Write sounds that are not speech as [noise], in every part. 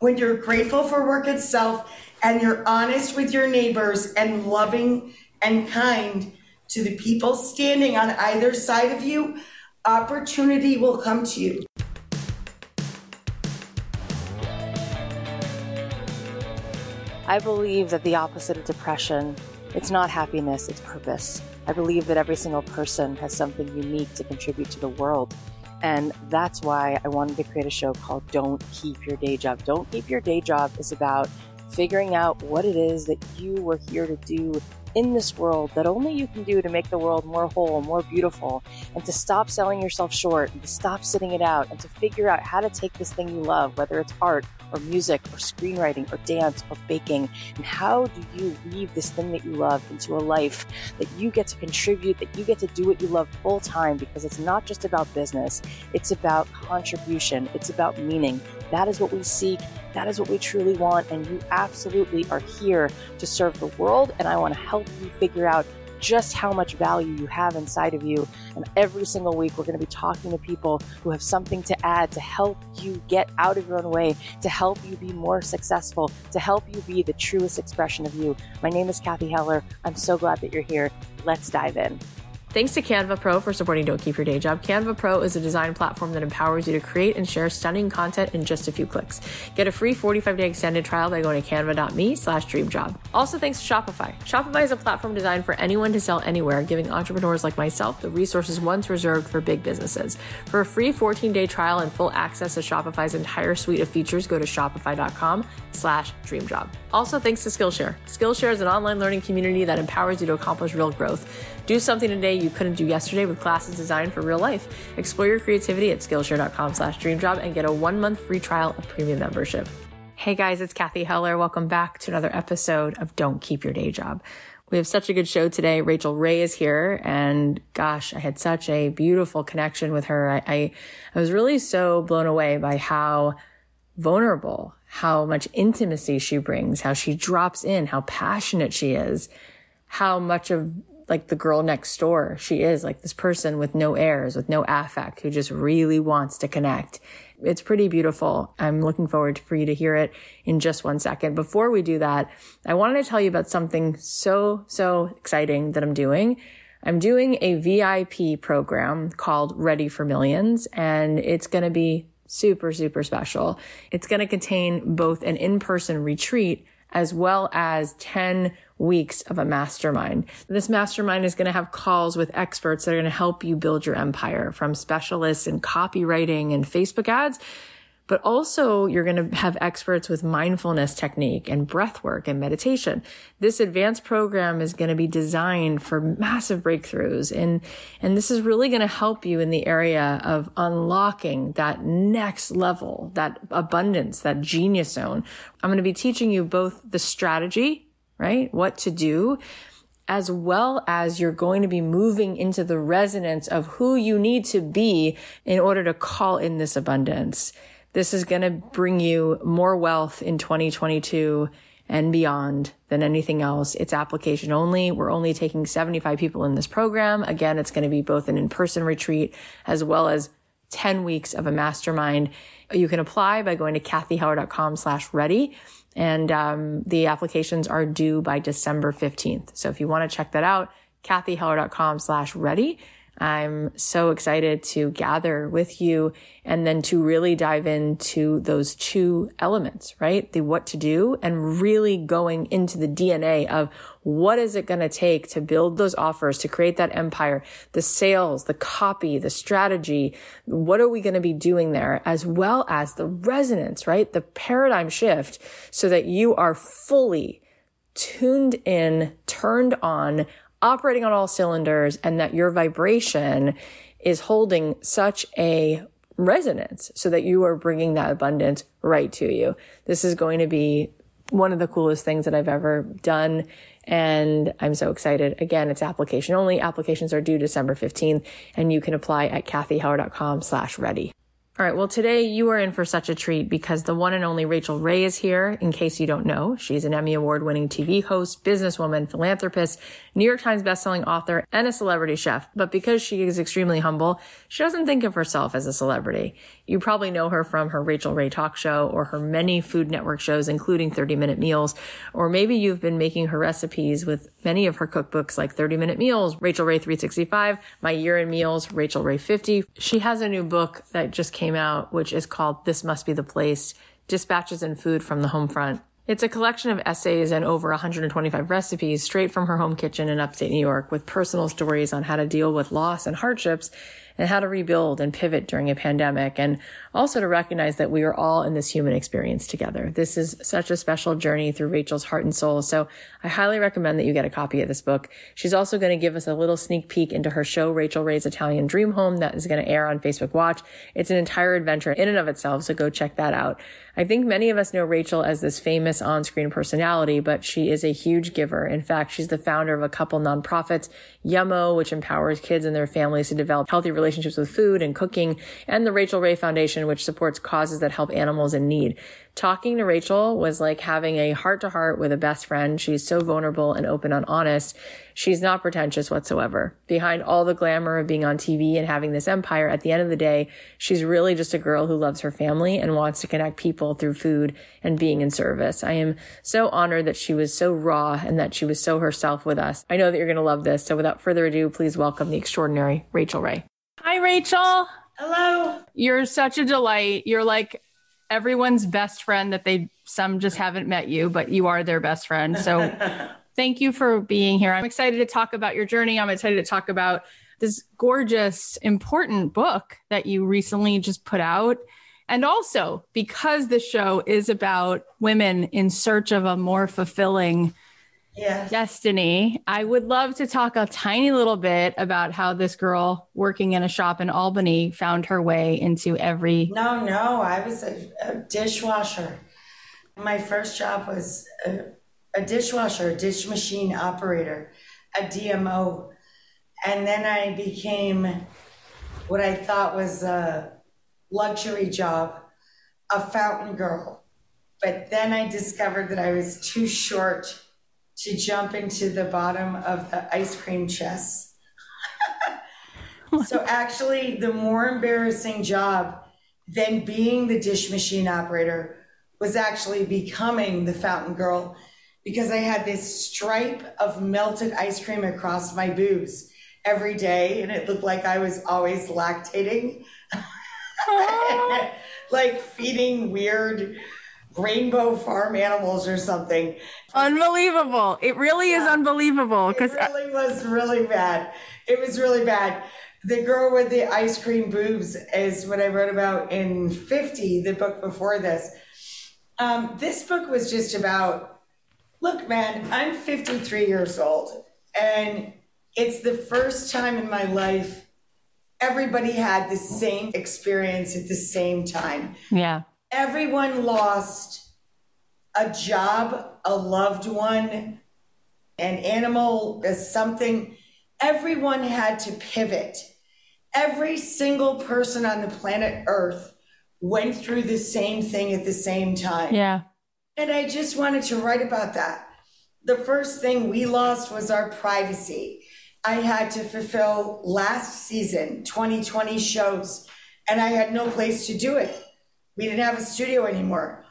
When you're grateful for work itself and you're honest with your neighbors and loving and kind to the people standing on either side of you, opportunity will come to you. I believe that the opposite of depression, it's not happiness, it's purpose. I believe that every single person has something unique to contribute to the world. And that's why I wanted to create a show called Don't Keep Your Day Job. Don't Keep Your Day Job is about figuring out what it is that you were here to do in this world that only you can do to make the world more whole, more beautiful, and to stop selling yourself short, and to stop sitting it out, and to figure out how to take this thing you love, whether it's art or music or screenwriting or dance or baking, and how do you weave this thing that you love into a life that you get to contribute, that you get to do what you love full time because it's not just about business, it's about contribution, it's about meaning. That is what we seek. That is what we truly want. And you absolutely are here to serve the world. And I want to help you figure out just how much value you have inside of you. And every single week, we're going to be talking to people who have something to add to help you get out of your own way, to help you be more successful, to help you be the truest expression of you. My name is Cathy Heller. I'm so glad that you're here. Let's dive in. Thanks to Canva Pro for supporting Don't Keep Your Day Job. Canva Pro is a design platform that empowers you to create and share stunning content in just a few clicks. Get a free 45-day extended trial by going to canva.me slash dreamjob. Also thanks to Shopify. Shopify is a platform designed for anyone to sell anywhere, giving entrepreneurs like myself the resources once reserved for big businesses. For a free 14-day trial and full access to Shopify's entire suite of features, go to shopify.com slash dreamjob. Also thanks to Skillshare. Skillshare is an online learning community that empowers you to accomplish real growth. Do something today you couldn't do yesterday with classes designed for real life. Explore your creativity at Skillshare.com slash dreamjob and get a one month free trial of premium membership. Hey guys, it's Cathy Heller. Welcome back to another episode of Don't Keep Your Day Job. We have such a good show today. Rachael Ray is here and gosh, I had such a beautiful connection with her. I, I, I was really so blown away by how vulnerable, how much intimacy she brings, how she drops in, how passionate she is, how much of like the girl next door. She is like this person with no airs, with no affect, who just really wants to connect. It's pretty beautiful. I'm looking forward for you to hear it in just one second. Before we do that, I wanted to tell you about something so, so exciting that I'm doing. I'm doing a VIP program called Ready for Millions, and it's going to be super, super special. It's going to contain both an in-person retreat as well as 10 weeks of a mastermind. This mastermind is going to have calls with experts that are going to help you build your empire from specialists in copywriting and Facebook ads. But also you're going to have experts with mindfulness technique and breath work and meditation. This advanced program is going to be designed for massive breakthroughs. And, and this is really going to help you in the area of unlocking that next level, that abundance, that genius zone. I'm going to be teaching you both the strategy right? What to do, as well as you're going to be moving into the resonance of who you need to be in order to call in this abundance. This is going to bring you more wealth in 2022 and beyond than anything else. It's application only. We're only taking 75 people in this program. Again, it's going to be both an in-person retreat as well as 10 weeks of a mastermind. You can apply by going to cathyheller.com slash ready. And um, the applications are due by December 15th. So if you want to check that out, cathyheller.com slash ready. I'm so excited to gather with you and then to really dive into those two elements, right? The what to do and really going into the DNA of what is it going to take to build those offers, to create that empire, the sales, the copy, the strategy. What are we going to be doing there as well as the resonance, right? The paradigm shift so that you are fully tuned in, turned on, operating on all cylinders and that your vibration is holding such a resonance so that you are bringing that abundance right to you. This is going to be one of the coolest things that I've ever done. And I'm so excited. Again, it's application only. Applications are due December 15th and you can apply at cathyheller.com slash ready. All right. Well, today you are in for such a treat because the one and only Rachael Ray is here. In case you don't know, she's an Emmy award winning TV host, businesswoman, philanthropist, New York Times bestselling author, and a celebrity chef. But because she is extremely humble, she doesn't think of herself as a celebrity. You probably know her from her Rachael Ray talk show or her many Food Network shows, including 30 Minute Meals. Or maybe you've been making her recipes with many of her cookbooks like 30 Minute Meals, Rachael Ray 365, My Year in Meals, Rachael Ray 50. She has a new book that just came out, which is called This Must Be the Place Dispatches and Food from the Home Front. It's a collection of essays and over 125 recipes straight from her home kitchen in upstate New York with personal stories on how to deal with loss and hardships and how to rebuild and pivot during a pandemic. And also to recognize that we are all in this human experience together. This is such a special journey through Rachael's heart and soul. So I highly recommend that you get a copy of this book. She's also going to give us a little sneak peek into her show, Rachael Ray's Italian Dream Home, that is going to air on Facebook Watch. It's an entire adventure in and of itself. So go check that out. I think many of us know Rachael as this famous on-screen personality, but she is a huge giver. In fact, she's the founder of a couple nonprofits, Yummo, which empowers kids and their families to develop healthy relationships with food and cooking, and the Rachael Ray Foundation, which supports causes that help animals in need. Talking to Rachael was like having a heart to heart with a best friend. She's so vulnerable and open and honest. She's not pretentious whatsoever. Behind all the glamour of being on TV and having this empire, at the end of the day, she's really just a girl who loves her family and wants to connect people through food and being in service. I am so honored that she was so raw and that she was so herself with us. I know that you're going to love this. So without further ado, please welcome the extraordinary Rachael Ray. Hi, Rachael. Hello. You're such a delight. You're like everyone's best friend that they some just haven't met you, but you are their best friend. So [laughs] thank you for being here. I'm excited to talk about your journey. I'm excited to talk about this gorgeous, important book that you recently just put out. And also because the show is about women in search of a more fulfilling Yes. destiny, I would love to talk a tiny little bit about how this girl working in a shop in Albany found her way into every No, no, I was a, a dishwasher. My first job was a, a dishwasher, a dish machine operator, a DMO. And then I became what I thought was a luxury job, a fountain girl. But then I discovered that I was too short to jump into the bottom of the ice cream chest. [laughs] so actually, the more embarrassing job than being the dish machine operator was actually becoming the fountain girl because I had this stripe of melted ice cream across my boobs every day, and it looked like I was always lactating, [laughs] like feeding weird rainbow farm animals or something. Unbelievable. It really is unbelievable It because really was really bad. It was really bad. The girl with the ice cream boobs is what I wrote about in 50, the book before this. Um, this book was just about look, man, I'm 53 years old, and it's the first time in my life everybody had the same experience at the same time yeah. Everyone lost a job, a loved one, an animal, a something. Everyone had to pivot. Every single person on the planet Earth went through the same thing at the same time. Yeah. And I just wanted to write about that. The first thing we lost was our privacy. I had to fulfill last season 2020 shows, and I had no place to do it. We didn't have a studio anymore.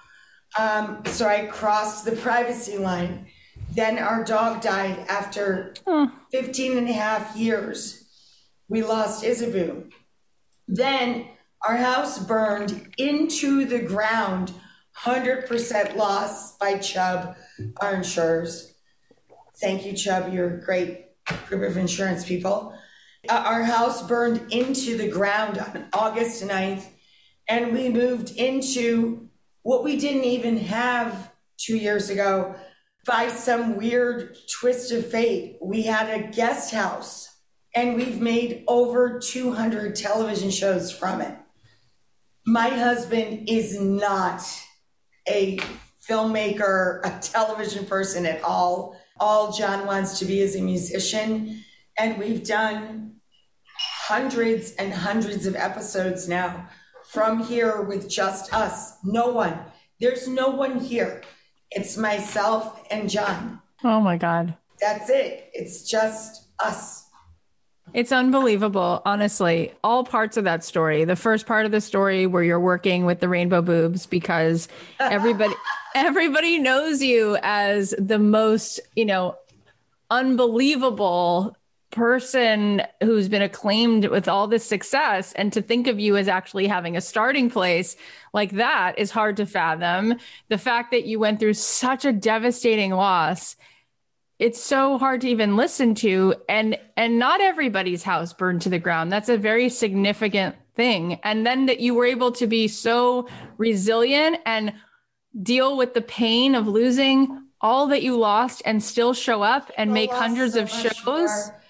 Um, so I crossed the privacy line. Then our dog died after 15 and a half years. We lost Isaboo. Then our house burned into the ground, 100% loss by Chubb, our insurers. Thank you, Chubb. You're a great group of insurance people. Uh, our house burned into the ground on August 9th, and we moved into what we didn't even have two years ago. By some weird twist of fate, we had a guest house, and we've made over 200 television shows from it. My husband is not a filmmaker, a television person at all. All John wants to be is a musician. And we've done hundreds and hundreds of episodes now from here with just us. No one. There's no one here. It's myself and John. Oh my God. That's it. It's just us. It's unbelievable, honestly. All parts of that story. The first part of the story where you're working with the rainbow boobs because [laughs] everybody everybody knows you as the most, you know, unbelievable person who's been acclaimed with all this success and to think of you as actually having a starting place like that is hard to fathom. The fact that you went through such a devastating loss it's so hard to even listen to and and not everybody's house burned to the ground that's a very significant thing and then that you were able to be so resilient and deal with the pain of losing all that you lost and still show up and make hundreds so of shows more.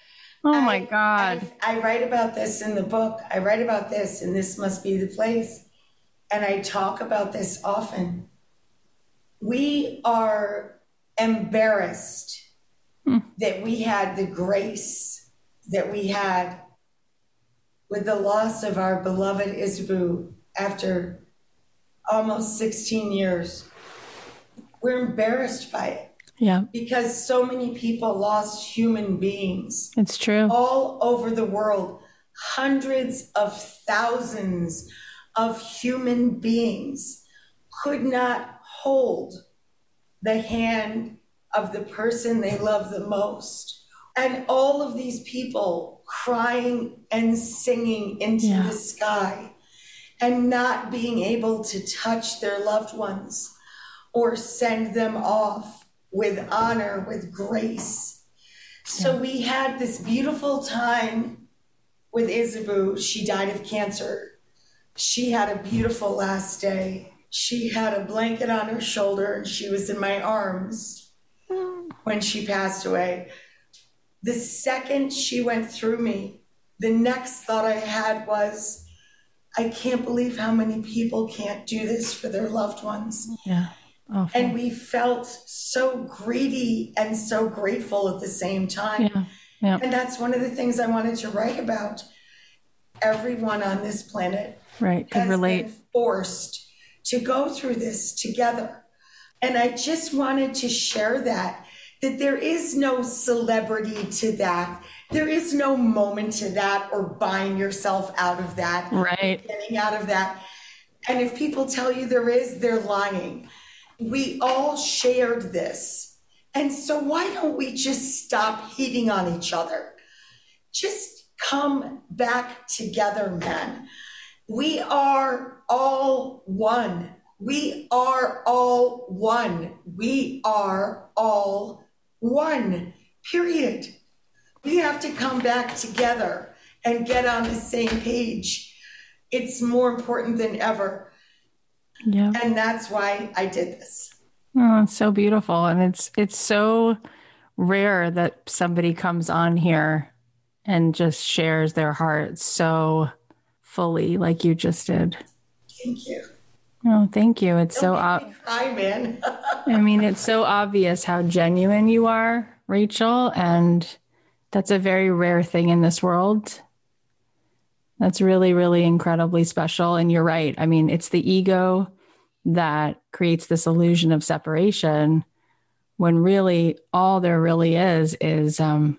Oh I, my god I, I write about this in the book i write about this and this must be the place and i talk about this often we are embarrassed Hmm. that we had the grace that we had with the loss of our beloved Isaboo after almost 16 years. We're embarrassed by it. Yeah. Because so many people lost human beings. It's true. All over the world. Hundreds of thousands of human beings could not hold the hand of the person they love the most. And all of these people crying and singing into yeah. the sky and not being able to touch their loved ones or send them off with honor, with grace. So we had this beautiful time with Isaboo. She died of cancer. She had a beautiful last day. She had a blanket on her shoulder and she was in my arms when she passed away. The second she went through me, the next thought I had was, I can't believe how many people can't do this for their loved ones. Yeah. Awful. And we felt so greedy and so grateful at the same time. Yeah. Yeah. And that's one of the things I wanted to write about. Everyone on this planet right could relate forced to go through this together. And I just wanted to share that that there is no celebrity to that. There is no moment to that or buying yourself out of that. Right. Getting out of that. And if people tell you there is, they're lying. We all shared this. And so why don't we just stop hating on each other? Just come back together, man. We are all one. We are all one. We are all one, period. We have to come back together and get on the same page. It's more important than ever. Yeah. And that's why I did this. Oh, it's so beautiful. And it's it's so rare that somebody comes on here and just shares their heart so fully like you just did. Thank you. Oh, thank you. It's Don't so ob- man. [laughs] I mean, it's so obvious how genuine you are, Rachael, and that's a very rare thing in this world. That's really, really incredibly special. And you're right. I mean, it's the ego that creates this illusion of separation when really all there really is is um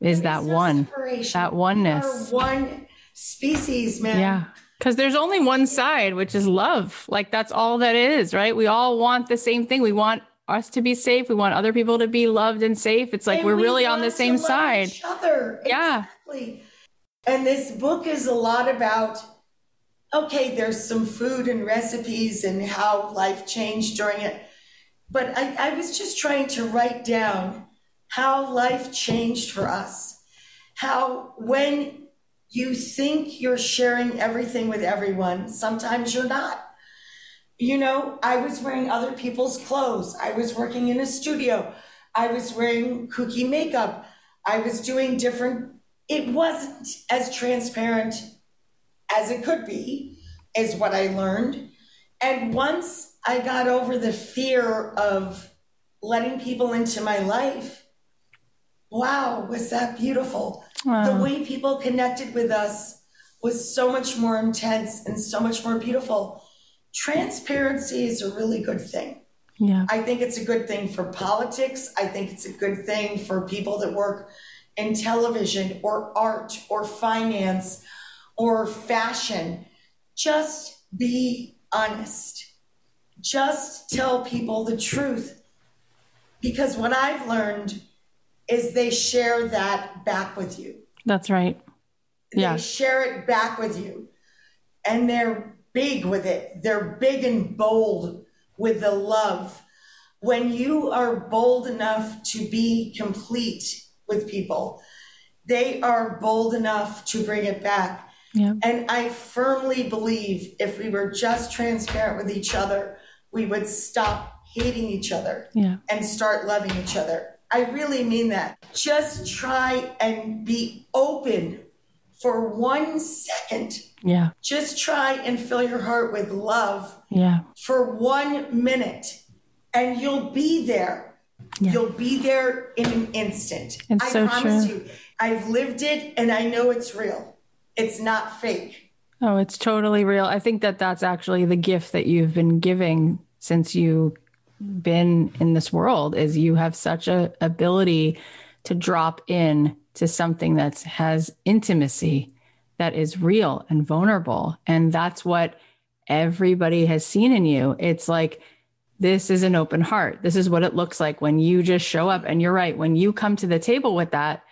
is that no one separation. that oneness one species man yeah because there's only one side, which is love. Like that's all that is, right? We all want the same thing. We want us to be safe. We want other people to be loved and safe. It's like and we're we really on the same side. Each other. Yeah. Exactly. And this book is a lot about okay, there's some food and recipes and how life changed during it. But I, I was just trying to write down how life changed for us. How when you think you're sharing everything with everyone. Sometimes you're not. You know, I was wearing other people's clothes. I was working in a studio. I was wearing kooky makeup. I was doing different, it wasn't as transparent as it could be, is what I learned. And once I got over the fear of letting people into my life, wow, was that beautiful. Wow. The way people connected with us was so much more intense and so much more beautiful. Transparency is a really good thing. Yeah. I think it's a good thing for politics. I think it's a good thing for people that work in television or art or finance or fashion. Just be honest. Just tell people the truth. Because what I've learned is they share that back with you. That's right. Yeah. They share it back with you. And they're big with it. They're big and bold with the love. When you are bold enough to be complete with people, they are bold enough to bring it back. Yeah. And I firmly believe if we were just transparent with each other, we would stop hating each other Yeah. and start loving each other. I really mean that. Just try and be open for one second. Yeah. Just try and fill your heart with love Yeah. for one minute, and you'll be there. Yeah. You'll be there in an instant. It's I so promise true. you. I've lived it and I know it's real. It's not fake. Oh, it's totally real. I think that that's actually the gift that you've been giving since you've been in this world is you have such a ability to drop in to something that has intimacy that is real and vulnerable and that's what everybody has seen in you it's like this is an open heart this is what it looks like when you just show up and you're right when you come to the table with that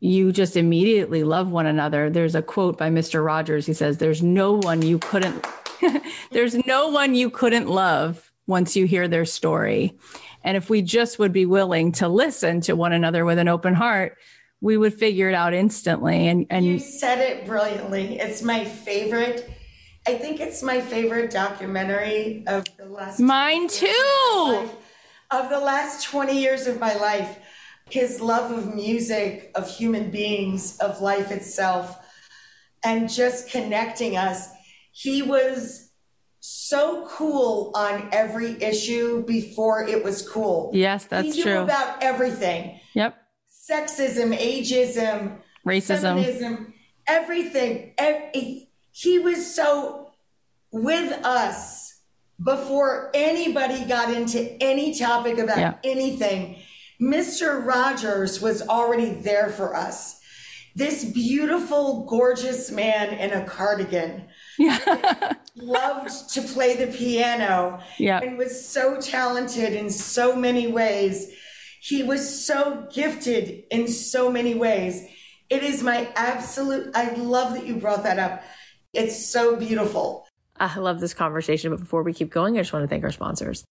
you just immediately love one another. There's a quote by Mr. Rogers. He says, There's no one you couldn't, [laughs] there's no one you couldn't love once you hear their story. And if we just would be willing to listen to one another with an open heart, we would figure it out instantly. And, and You said it brilliantly. It's my favorite. I think it's my favorite documentary of the last mine 20 of too. life. Of the last 20 years of my life, his love of music, of human beings, of life itself, and just connecting us. He was so cool on every issue before it was cool. Yes, that's he knew true. about everything Yep. sexism, ageism, Racism. feminism, everything. Ev- He was so with us before anybody got into any topic about Yeah. anything. Mr. Rogers was already there for us. This beautiful, gorgeous man in a cardigan Yeah. [laughs] loved to play the piano Yeah. and was so talented in so many ways. He was so gifted in so many ways. It is my absolute, I love that you brought that up. It's so beautiful. Ah, I love this conversation, but before we keep going, I just want to thank our sponsors.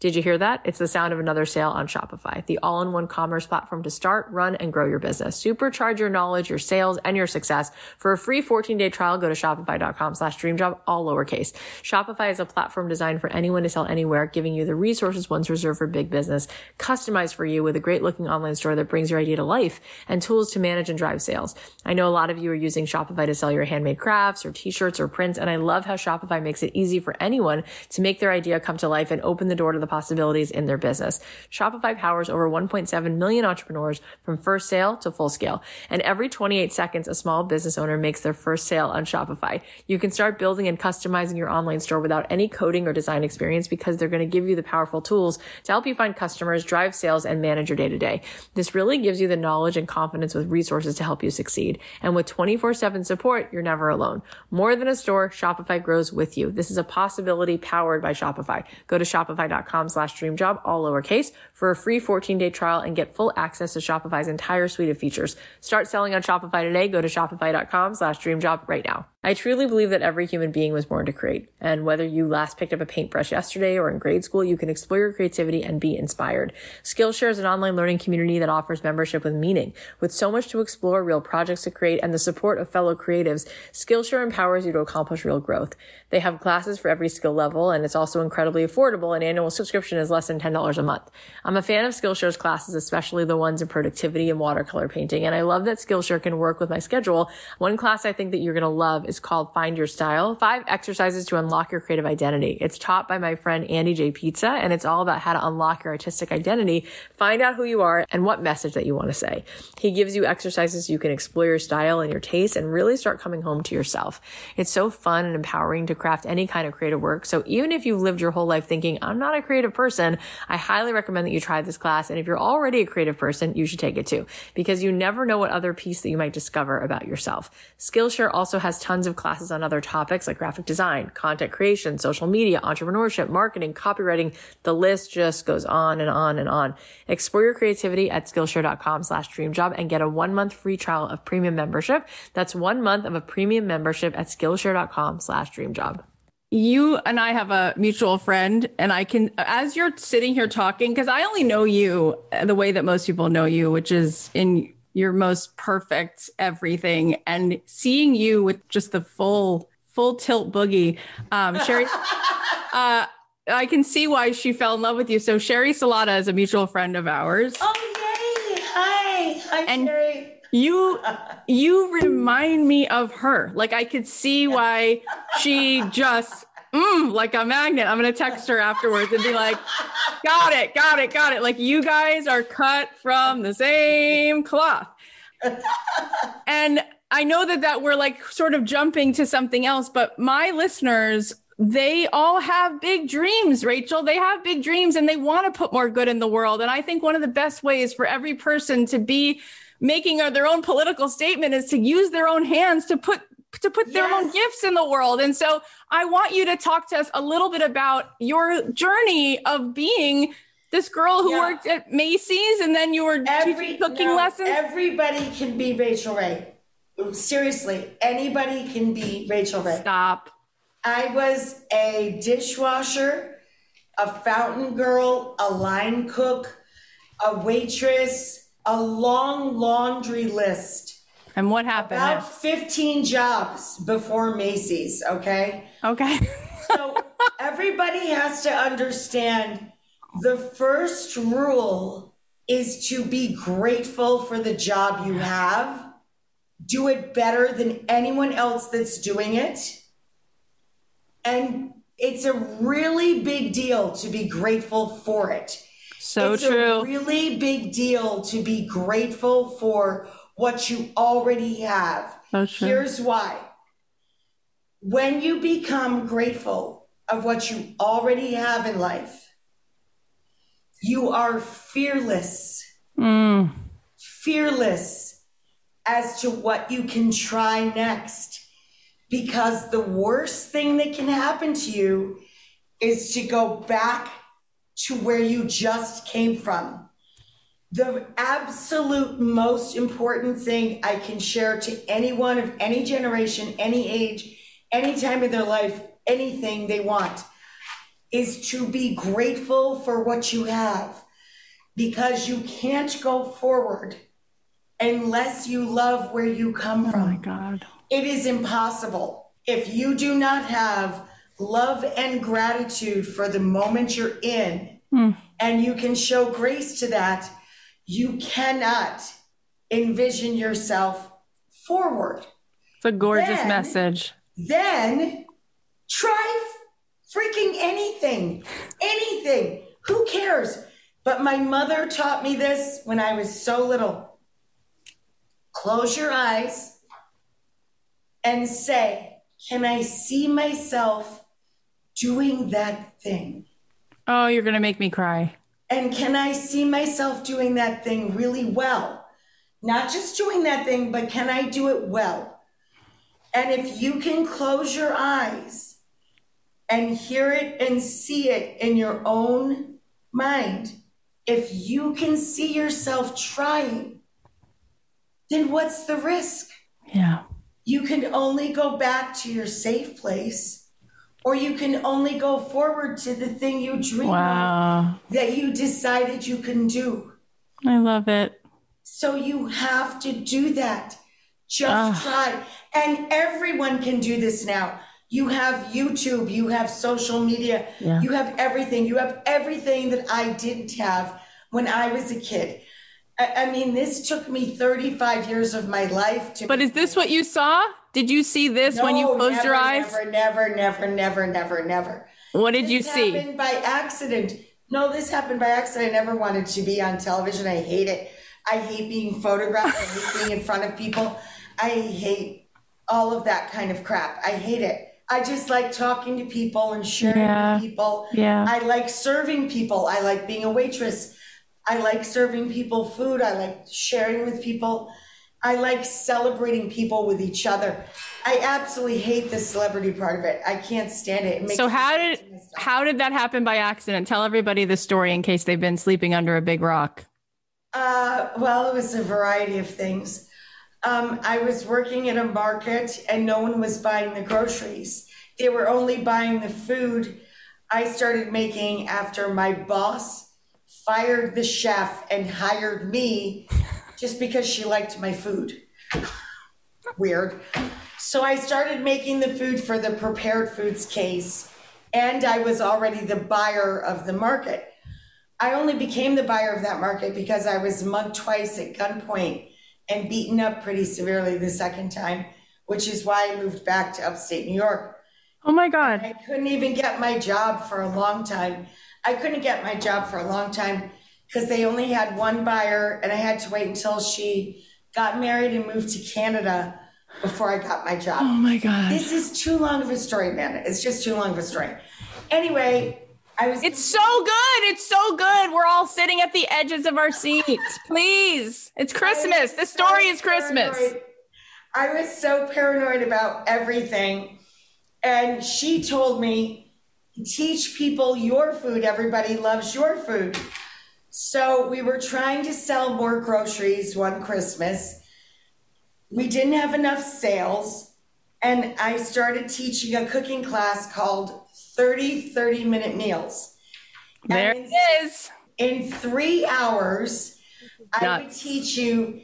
Did you hear that? It's the sound of another sale on Shopify, the all-in-one commerce platform to start, run, and grow your business. Supercharge your knowledge, your sales, and your success. For a free 14-day trial, go to shopify.com slash dreamjob, all lowercase. Shopify is a platform designed for anyone to sell anywhere, giving you the resources once reserved for big business, customized for you with a great-looking online store that brings your idea to life, and tools to manage and drive sales. I know a lot of you are using Shopify to sell your handmade crafts or t-shirts or prints, and I love how Shopify makes it easy for anyone to make their idea come to life and open the door to the possibilities in their business. Shopify powers over 1.7 million entrepreneurs from first sale to full scale. And every 28 seconds, a small business owner makes their first sale on Shopify. You can start building and customizing your online store without any coding or design experience because they're going to give you the powerful tools to help you find customers, drive sales, and manage your day to day. This really gives you the knowledge and confidence with resources to help you succeed. And with 24 7 support, you're never alone. More than a store, Shopify grows with you. This is a possibility powered by Shopify. Go to shopify.com slash dreamjob, all lowercase, for a free 14 day trial and get full access to Shopify's entire suite of features. Start selling on Shopify today. Go to shopify.com slash dreamjob right now. I truly believe that every human being was born to create. And whether you last picked up a paintbrush yesterday or in grade school, you can explore your creativity and be inspired. Skillshare is an online learning community that offers membership with meaning. With so much to explore, real projects to create, and the support of fellow creatives, Skillshare empowers you to accomplish real growth. They have classes for every skill level, and it's also incredibly affordable. An annual subscription is less than $10 a month. I'm a fan of Skillshare's classes, especially the ones in productivity and watercolor painting, and I love that Skillshare can work with my schedule. One class I think that you're going to love is called Find Your Style. Five exercises to unlock your creative identity. It's taught by my friend Andy J. Pizza, and it's all about how to unlock your artistic identity, find out who you are, and what message that you want to say. He gives you exercises so you can explore your style and your taste and really start coming home to yourself. It's so fun and empowering to craft any kind of creative work. So even if you've lived your whole life thinking, I'm not a creative person, I highly recommend that you try this class. And if you're already a creative person, you should take it too, because you never know what other piece that you might discover about yourself. Skillshare also has tons of classes on other topics like graphic design, content creation, social media, entrepreneurship, marketing, copywriting. The list just goes on and on and on. Explore your creativity at skillshare.com slash dreamjob and get a one month free trial of premium membership. That's one month of a premium membership at skillshare.com slash dreamjob you and I have a mutual friend, and I can, as you're sitting here talking, because I only know you the way that most people know you, which is in your most perfect everything, and seeing you with just the full, full tilt boogie. Um, Sheri, [laughs] uh, I can see why she fell in love with you. So Sheri Salata is a mutual friend of ours. Oh, yay. Hi. Hi, and Sheri you [laughs] you remind me of her. Like i could see why she just mm, like a magnet. I'm gonna text her afterwards and be like got it got it got it. Like you guys are cut from the same cloth. And i know that that we're like sort of jumping to something else but my listeners they all have big dreams, Rachael. They have big dreams and they want to put more good in the world. And I think one of the best ways for every person to be making their own political statement is to use their own hands to put to put yes. their own gifts in the world. And so I want you to talk to us a little bit about your journey of being this girl who yeah. worked at Macy's and then you were Every, cooking no, lessons. Everybody can be Rachael Ray. Seriously, anybody can be Rachael Ray. Stop. I was a dishwasher, a fountain girl, a line cook, a waitress, a long laundry list. And what happened? About 15 jobs before Macy's, okay? Okay. so everybody has to understand the first rule is to be grateful for the job you have. Do it better than anyone else that's doing it. And it's a really big deal to be grateful for it. So true. it's true. a really big deal to be grateful for what you already have. So true. Here's why. When you become grateful of what you already have in life, you are fearless. Mm. Fearless as to what you can try next. Because the worst thing that can happen to you is to go back to where you just came from. The absolute most important thing I can share to anyone of any generation, any age, any time in their life, anything they want, is to be grateful for what you have because you can't go forward unless you love where you come from. Oh my God. It is impossible. If you do not have love and gratitude for the moment you're in, mm. and you can show grace to that, you cannot envision yourself forward. It's a gorgeous then, message. Then try freaking anything, anything. Who cares? But my mother taught me this when I was so little. Close your eyes and say, Can I see myself doing that thing? Oh, you're going to make me cry. And can I see myself doing that thing really well? Not just doing that thing, but can I do it well? And if you can close your eyes and hear it and see it in your own mind, if you can see yourself trying, then what's the risk? Yeah. You can only go back to your safe place or you can only go forward to the thing you dream wow. of that you decided you can do. I love it. So you have to do that. Just try. And everyone can do this now. You have YouTube, you have social media, yeah. you have everything. You have everything that I didn't have when I was a kid. I, I mean, this took me 35 years of my life to. But is this what you saw? Did you see this no, when you closed never, your eyes? Never, never, never, never, never, never. What did this you see? Happened by accident. No, this happened by accident. I never wanted to be on television. I hate it. I hate being photographed. I hate being in front of people. I hate all of that kind of crap. I hate it. I just like talking to people and sharing Yeah. with people. Yeah. I like serving people. I like being a waitress. I like serving people food. I like sharing with people. I like celebrating people with each other. I absolutely hate the celebrity part of it. I can't stand it. it makes So how did to my stomach. how did that happen by accident? Tell everybody the story in case they've been sleeping under a big rock. Uh, well, it was a variety of things. Um, I was working at a market and no one was buying the groceries. They were only buying the food I started making after my boss fired the chef and hired me just because she liked my food. Weird. So I started making the food for the prepared foods case, and I was already the buyer of the market. I only became the buyer of that market because I was mugged twice at gunpoint and beaten up pretty severely the second time, which is why I moved back to upstate New York. Oh my god. I couldn't even get my job for a long time. I couldn't get my job for a long time because they only had one buyer, and I had to wait until she got married and moved to Canada before I got my job. Oh my god. This is too long of a story, man. It's just too long of a story. Anyway, I was. It's so good. It's so good. We're all sitting at the edges of our seats. Please. It's Christmas. I was The story so is Christmas. paranoid. I was so paranoid about everything. And she told me, teach people your food. Everybody loves your food. So we were trying to sell more groceries one Christmas. We didn't have enough sales. And I started teaching a cooking class called 30 30 minute meals. And There in- it is. in three hours, I would teach you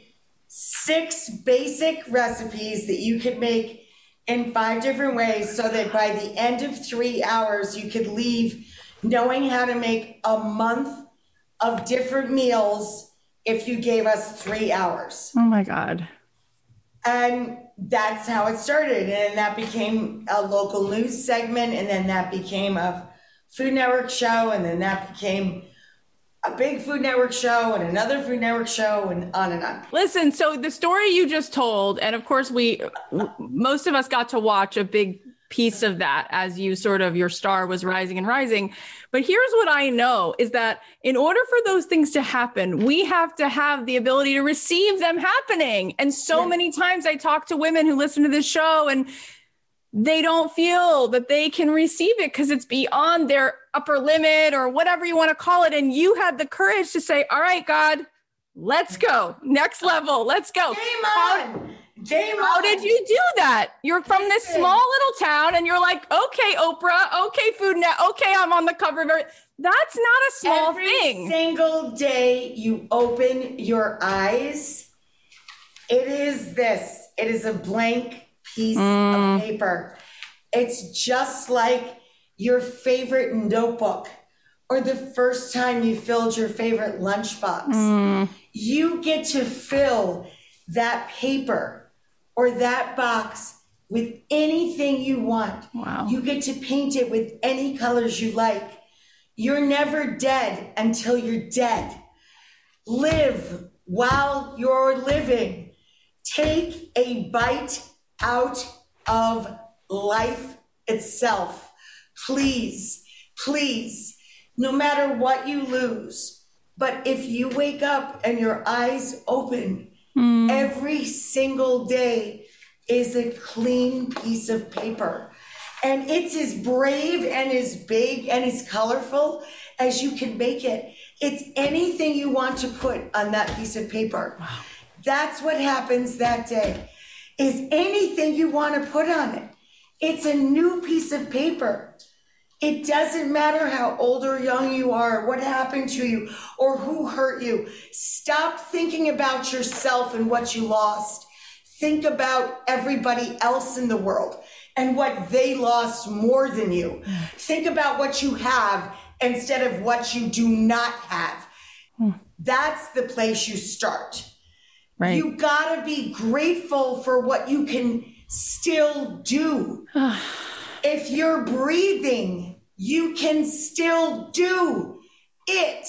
six basic recipes that you could make in five different ways so that by the end of three hours, you could leave knowing how to make a month of different meals if you gave us three hours. Oh my god. And that's how it started. And that became a local news segment. And then that became a Food Network show. And then that became a big Food Network show and another Food Network show and on and on. Listen, so the story you just told, and of course, we most of us got to watch a big piece of that as you sort of your star was rising and rising. But here's what I know is that in order for those things to happen, we have to have the ability to receive them happening. And so Yeah. many times I talk to women who listen to this show and they don't feel that they can receive it because it's beyond their upper limit or whatever you want to call it. And you had the courage to say, All right, God, let's go. Next level. Let's go. Game on! Game How did you do that? You're from this small little town and you're like, okay, Oprah, okay, Food Net, okay, I'm on the cover of it. That's not a small Every thing. Every single day you open your eyes, it is this. It is a blank piece Mm. of paper. It's just like your favorite notebook or the first time you filled your favorite lunchbox. Mm. You get to fill that paper or that box with anything you want. Wow. You get to paint it with any colors you like. You're never dead until you're dead. Live while you're living. Take a bite out of life itself. Please, please, no matter what you lose. But if you wake up and your eyes open, Mm. every single day is a clean piece of paper. And it's as brave and as big and as colorful as you can make it. It's anything you want to put on that piece of paper. That's what happens that day. Is anything you want to put on it. It's a new piece of paper. It doesn't matter how old or young you are, what happened to you, or who hurt you. Stop thinking about yourself and what you lost. Think about everybody else in the world and what they lost more than you. Think about what you have instead of what you do not have. Hmm. That's the place you start. Right. You gotta be grateful for what you can still do. [sighs] if you're breathing, you can still do it.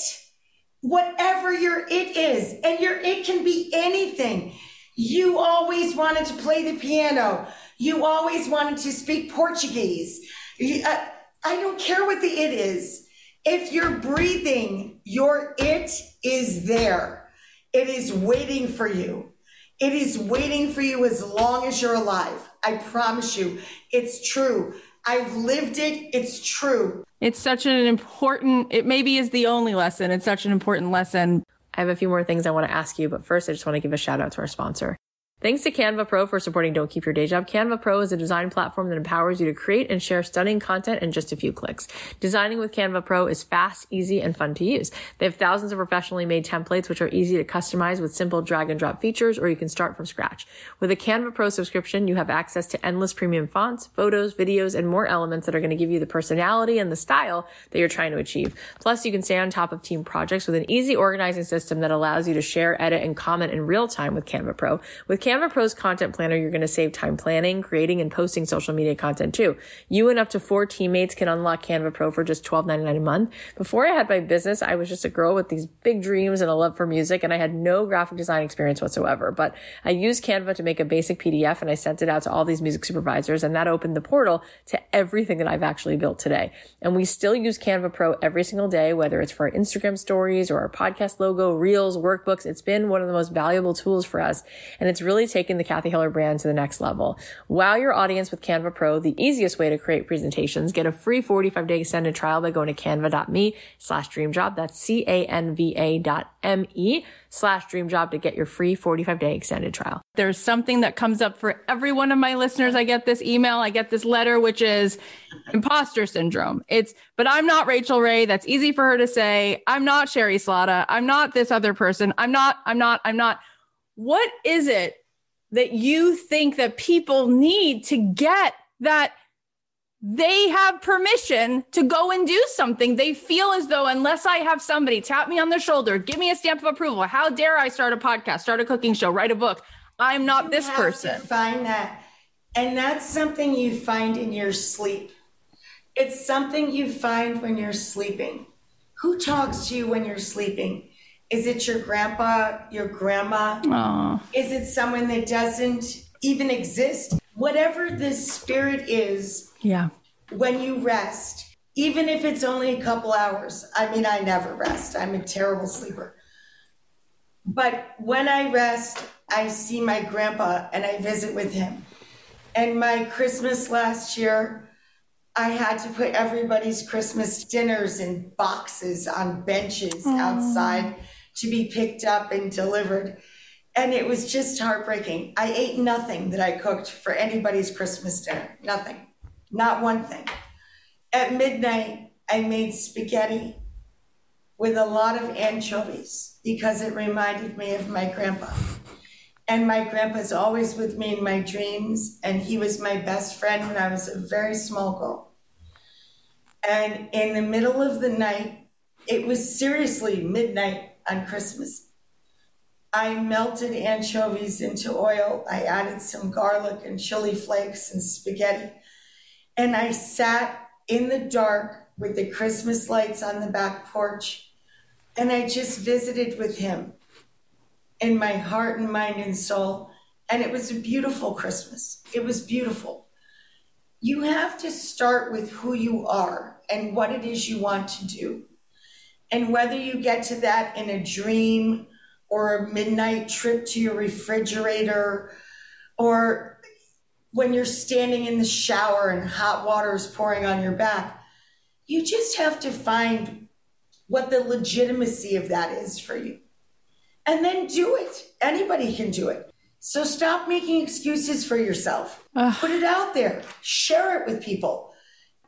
Whatever your it is. And your it can be anything. You always wanted to play the piano. You always wanted to speak Portuguese. Uh, I don't care what the it is. If you're breathing, your it is there. It is waiting for you. It is waiting for you as long as you're alive. I promise you, it's true. I've lived it. It's true. It's such an important, it maybe is the only lesson. It's such an important lesson. I have a few more things I want to ask you, but first I just want to give a shout out to our sponsor. Thanks to Canva Pro for supporting Don't Keep Your Day Job. Canva Pro is a design platform that empowers you to create and share stunning content in just a few clicks. Designing with Canva Pro is fast, easy, and fun to use. They have thousands of professionally made templates which are easy to customize with simple drag and drop features, or you can start from scratch. With a Canva Pro subscription, you have access to endless premium fonts, photos, videos, and more elements that are going to give you the personality and the style that you're trying to achieve. Plus, you can stay on top of team projects with an easy organizing system that allows you to share, edit, and comment in real time with Canva Pro. With Canva Pro's content planner, you're going to save time planning, creating, and posting social media content too. You and up to four teammates can unlock Canva Pro for just $12.99 a month. Before I had my business, I was just a girl with these big dreams and a love for music, and I had no graphic design experience whatsoever. But I used Canva to make a basic PDF and I sent it out to all these music supervisors, and that opened the portal to everything that I've actually built today. And we still use Canva Pro every single day, whether it's for our Instagram stories or our podcast logo, reels, workbooks. It's been one of the most valuable tools for us, and it's really taken the Cathy Heller brand to the next level. Wow your audience with Canva Pro, the easiest way to create presentations. Get a free 45 day extended trial by going to canva.me slash dreamjob. That's C-A-N-V-A dot M-E slash dreamjob to get your free 45 day extended trial. There's something that comes up for every one of my listeners. I get this email, I get this letter, which is imposter syndrome. It's, but I'm not Rachael Ray. That's easy for her to say. I'm not Sheri Salata. I'm not this other person. I'm not, I'm not, I'm not. What is it that you think that people need to get that they have permission to go and do something. They feel as though, unless I have somebody tap me on the shoulder, give me a stamp of approval, how dare I start a podcast, start a cooking show, write a book? I'm not You this person. find that. And that's something you find in your sleep. It's something you find when you're sleeping. Who talks to you when you're sleeping? Is it your grandpa, your grandma? Aw. Is it someone that doesn't even exist? Whatever the spirit is, Yeah. when you rest, even if it's only a couple hours. I mean, I never rest. I'm a terrible sleeper. But when I rest, I see my grandpa and I visit with him. And my Christmas last year, I had to put everybody's Christmas dinners in boxes on benches outside to be picked up and delivered. And it was just heartbreaking. I ate nothing that I cooked for anybody's Christmas dinner. Nothing. Not one thing. At midnight, I made spaghetti with a lot of anchovies because it reminded me of my grandpa. And my grandpa's always with me in my dreams, and he was my best friend when I was a very small girl. And in the middle of the night, it was seriously midnight on Christmas. I melted anchovies into oil. I added some garlic and chili flakes and spaghetti. And I sat in the dark with the Christmas lights on the back porch. And I just visited with him in my heart and mind and soul. And it was a beautiful Christmas. It was beautiful. You have to start with who you are and what it is you want to do. And whether you get to that in a dream or a midnight trip to your refrigerator or when you're standing in the shower and hot water is pouring on your back, you just have to find what the legitimacy of that is for you. And then do it. Anybody can do it. So stop making excuses for yourself. Ugh. Put it out there. Share it with people.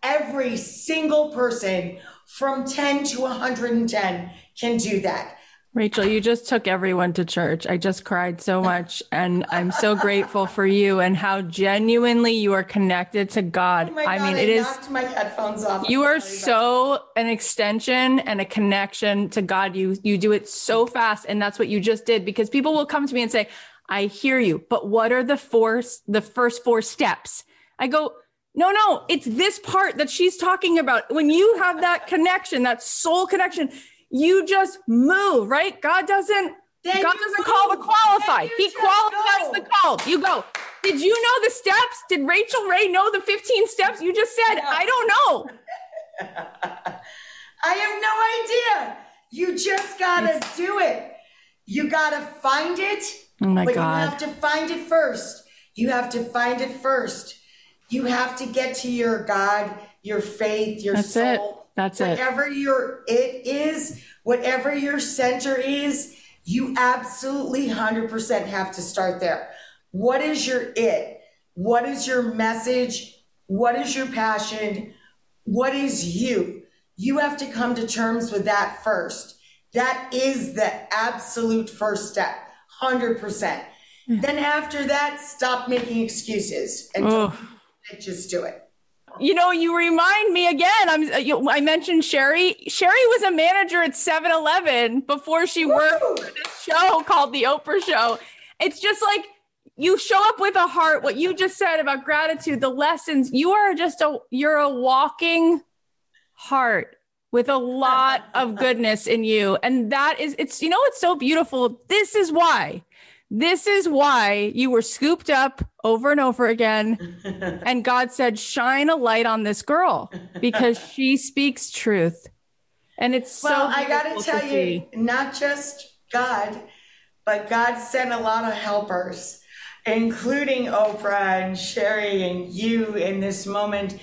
Every single person from 10 to 110 can do that. Rachael, you just took everyone to church. I just cried so much. And I'm so grateful for you and how genuinely you are connected to God. Oh my I mean, I it is. knocked my headphones off. you are so an extension and a connection to God. You you do it so fast, and that's what you just did. Because people will come to me and say, "I hear you, but what are the four the first four steps?" I go, "No, no, it's this part that she's talking about. When you have that connection, that soul connection, you just move, right? God doesn't. Then God doesn't call the qualified. He qualifies go. the called. You go. Did you know the steps? Did Rachael Ray know the 15 steps you just said? I don't know. [laughs] I have no idea. You just gotta it's... do it. You gotta find it. Oh my but God. You have to find it first. You have to find it first. You have to get to your God, your faith, your That's soul. It. That's whatever it. your it is, whatever your center is, you absolutely 100% have to start there. What is your it? What is your message? What is your passion? What is you? You have to come to terms with that first. That is the absolute first step, 100%. Hmm. Then after that, stop making excuses and oh. Just do it. You know, you remind me again. I'm. Uh, you, I mentioned Sheri. Sheri was a manager at 7-Eleven before she worked Woo! for this show called The Oprah Show. It's just like you show up with a heart. What you just said about gratitude, the lessons. You are just a. You're a walking heart with a lot of goodness in you, and that is. It's. You know, it's so beautiful. This is why this is why you were scooped up over and over again. [laughs] and God said, shine a light on this girl because [laughs] she speaks truth. And it's well, so I got to tell you, not just God, but God sent a lot of helpers, including Oprah and Sheri and you in this moment.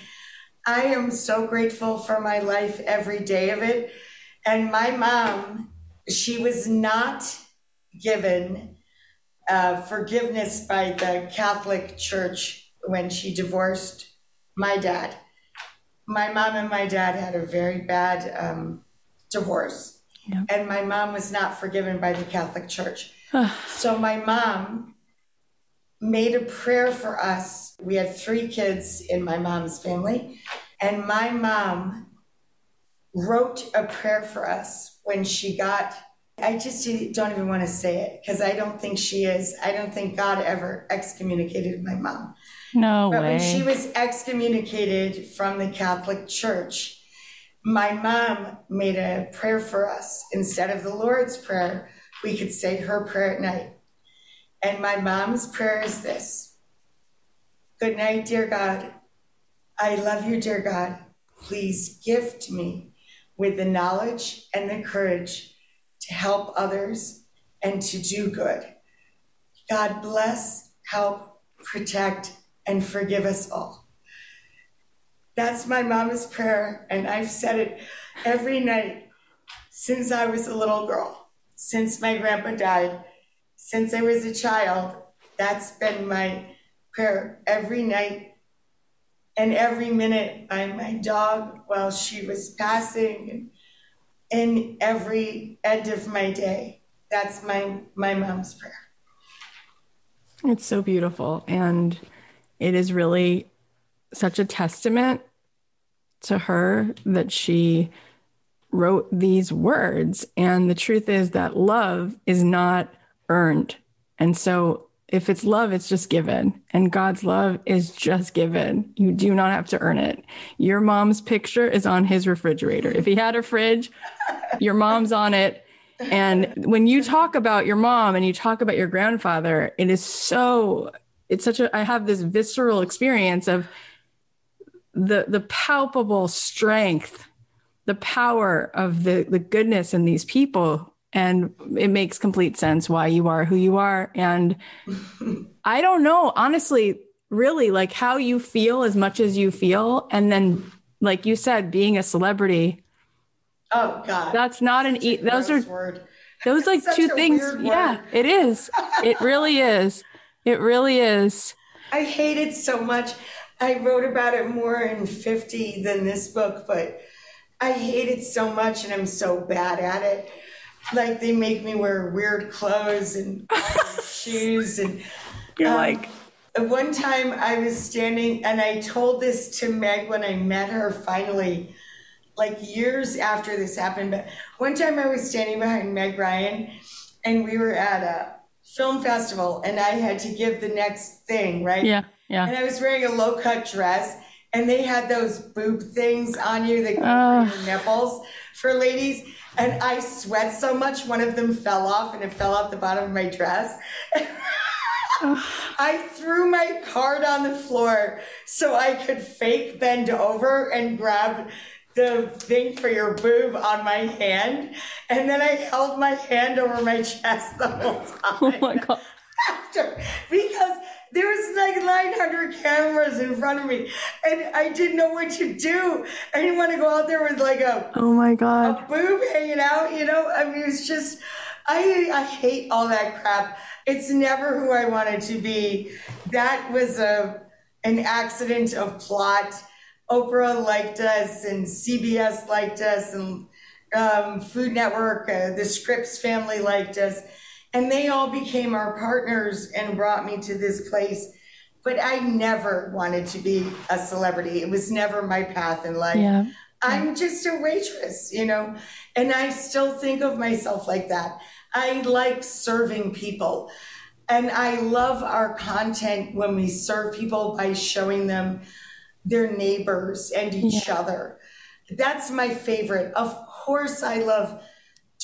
I am so grateful for my life every day of it. And my mom, she was not given uh, forgiveness by the Catholic Church when she divorced my dad. My mom and my dad had a very bad um, divorce, and my mom was not forgiven by the Catholic Church. so my mom made a prayer for us. We had three kids in my mom's family, and my mom wrote a prayer for us when she got I just don't even want to say it because I don't think she is. I don't think God ever excommunicated my mom. No but way. when she was excommunicated from the Catholic Church, my mom made a prayer for us. Instead of the Lord's Prayer, we could say her prayer at night. And my mom's prayer is this Good night, dear God. I love you, dear God. Please gift me with the knowledge and the courage to help others, and to do good. God bless, help, protect, and forgive us all. That's my mama's prayer, and I've said it every night since I was a little girl, since my grandpa died, since I was a child. That's been my prayer every night and every minute by my dog while she was passing in every end of my day. That's my my mom's prayer. It's so beautiful and it is really such a testament to her that she wrote these words and the truth is that love is not earned. And so if it's love, it's just given. And God's love is just given. You do not have to earn it. Your mom's picture is on his refrigerator. If he had a fridge, your mom's on it. And when you talk about your mom and you talk about your grandfather, it is so, it's such a, I have this visceral experience of the, the palpable strength, the power of the, the goodness in these people and it makes complete sense why you are who you are. And [laughs] i don't know honestly really like how you feel as much as you feel. And then like you said being a celebrity. Oh god. That's not an e those are word. [laughs] those like two things yeah it is. It [laughs] really is. It really is. I hate it so much. I wrote about it more in 50 than this book but i hate it so much and i'm so bad at it like they make me wear weird clothes and [laughs] shoes and you're um, like one time I was standing and I told this to Meg when I met her finally like years after this happened but one time I was standing behind Meg Ryan and we were at a film festival and I had to give the next thing right? Yeah yeah. And I was wearing a low cut dress and they had those boob things on you that uh, your nipples for ladies and I sweat so much, one of them fell off and it fell out the bottom of my dress. [laughs] I threw my card on the floor so I could fake bend over and grab the thing for your boob on my hand. And then I held my hand over my [laughs] chest the whole time. Oh my God. [laughs] After, because there was like 900 cameras in front of me and I didn't know what to do. I didn't want to go out there with like a, Oh my god a boob hanging out, you know? I mean, it's just, I, I hate all that crap. It's never who I wanted to be. That was a, an accident of plot. Oprah liked us and CBS liked us and um, Food Network, uh, the Scripps family liked us. And they all became our partners and brought me to this place. But I never wanted to be a celebrity. It was never my path in life. Yeah. I'm just a waitress, you know, and I still think of myself like that. I like serving people. And I love our content when we serve people by showing them their neighbors and each other. That's my favorite. Of course, I love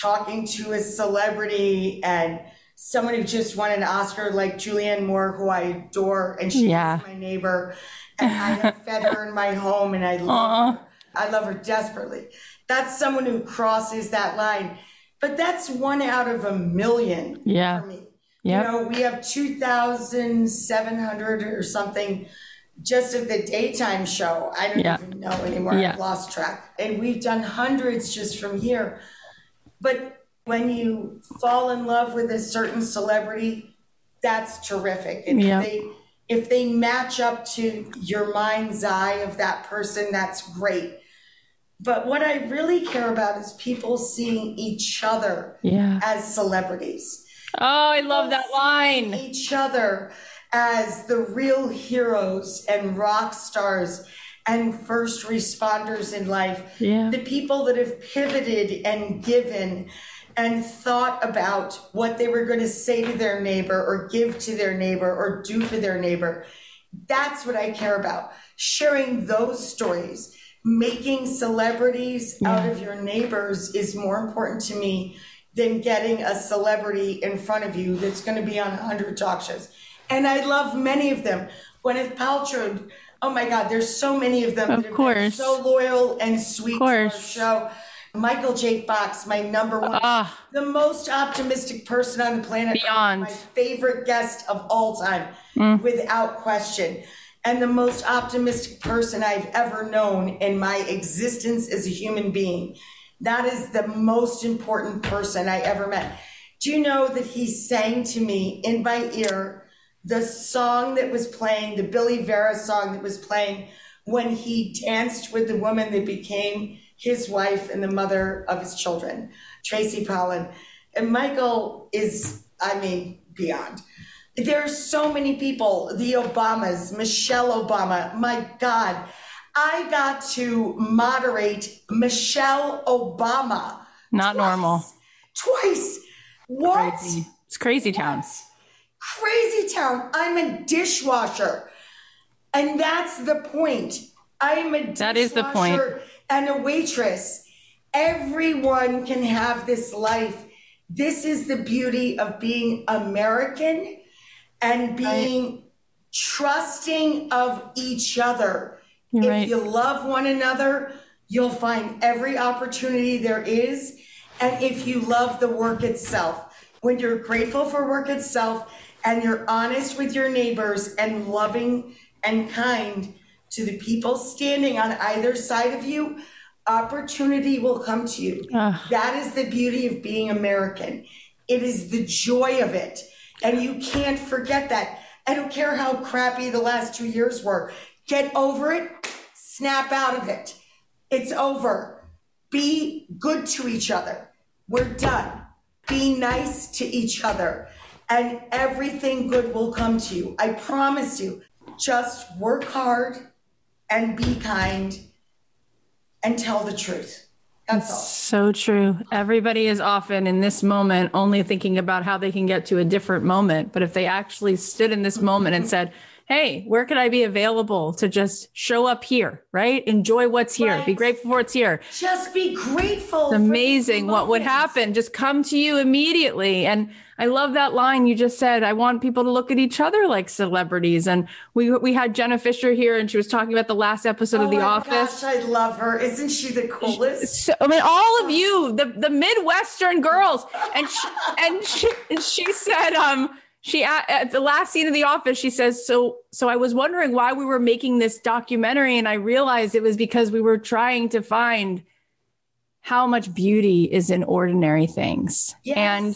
talking to a celebrity and someone who just won an Oscar like Julianne Moore, who I adore, and she's Yeah. my neighbor. And I have [laughs] fed her in my home and I love her. I love her desperately. That's someone who crosses that line. But that's one out of a million Yeah. for me. Yep. You know, we have 2,700 or something just of the daytime show. I don't Yeah. even know anymore. Yeah. I've lost track. And we've done hundreds just from here. But when you fall in love with a certain celebrity, that's terrific. And Yeah. if they if they match up to your mind's eye of that person, that's great. But what I really care about is people seeing each other Yeah. as celebrities Oh, I love that line. each other as the real heroes and rock stars and first responders in life. Yeah. The people that have pivoted and given and thought about what they were going to say to their neighbor or give to their neighbor or do for their neighbor. That's what I care about. Sharing those stories, making celebrities out of your neighbors is more important to me than getting a celebrity in front of you that's going to be on 100 talk shows. And I love many of them. Gwyneth Paltrow, oh my God, there's so many of them Of that have been course. so loyal and sweet to our course. show. Michael J. Fox, my number one, Ah. the most optimistic person on the planet. Beyond. My favorite guest of all time, Mm. without question. And the most optimistic person I've ever known in my existence as a human being. That is the most important person I ever met. Do you know that he sang to me in my ear the song that was playing, the Billy Vera song that was playing when he danced with the woman that became his wife and the mother of his children, Tracy Pollan. And Michael is, I mean, beyond. There are so many people, the Obamas, Michelle Obama, my God. I got to moderate Michelle Obama. Not normal. Twice. What? Crazy. It's crazy town. Crazy town. I'm a dishwasher. And that's the point. I am a dishwasher That is the point. and a waitress. Everyone can have this life. This is the beauty of being American and being trusting of each other. You're if right. you love one another, you'll find every opportunity there is. And if you love the work itself, when you're grateful for work itself and you're honest with your neighbors and loving and kind to the people standing on either side of you, opportunity will come to you. Ah. That is the beauty of being American. It is the joy of it. And you can't forget that. I don't care how crappy the last two years were. Get over it, snap out of it. It's over. Be good to each other. We're done. Be nice to each other, and everything good will come to you. I promise you. Just work hard and be kind and tell the truth. That's all. So true. Everybody is often in this moment only thinking about how they can get to a different moment. But if they actually stood in this moment and said, hey, where could I be available to just show up here, right? Enjoy what's here, right. be grateful for what's here. Just be grateful. It's amazing what would happen. Just come to you immediately. And I love that line you just said. I want people to look at each other like celebrities. And we we had Jenna Fischer here, and she was talking about the last episode oh of The Office. Gosh, I love her. Isn't she the coolest? So, I mean, all of you, the the Midwestern girls, and she, and she, she said, um, she at, at the last scene of The Office, she says, so so I was wondering why we were making this documentary, and I realized it was because we were trying to find how much beauty is in ordinary things, yes. and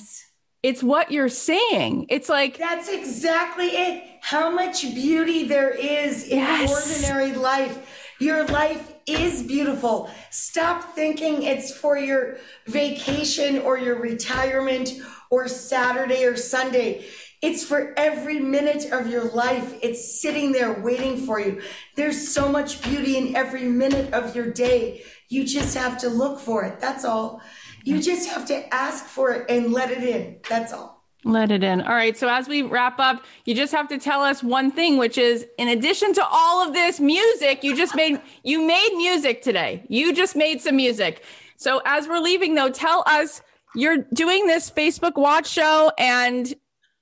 it's what you're saying. It's like That's exactly it. How much beauty there is in yes. ordinary life. Your life is beautiful. Stop thinking it's for your vacation or your retirement or Saturday or Sunday. It's for every minute of your life. It's sitting there waiting for you. There's so much beauty in every minute of your day. You just have to look for it. That's all. You just have to ask for it and let it in. That's all. Let it in. All right. So as we wrap up, you just have to tell us one thing, which is in addition to all of this music, you just made you made music today. You just made some music. So as we're leaving though, tell us you're doing this Facebook watch show and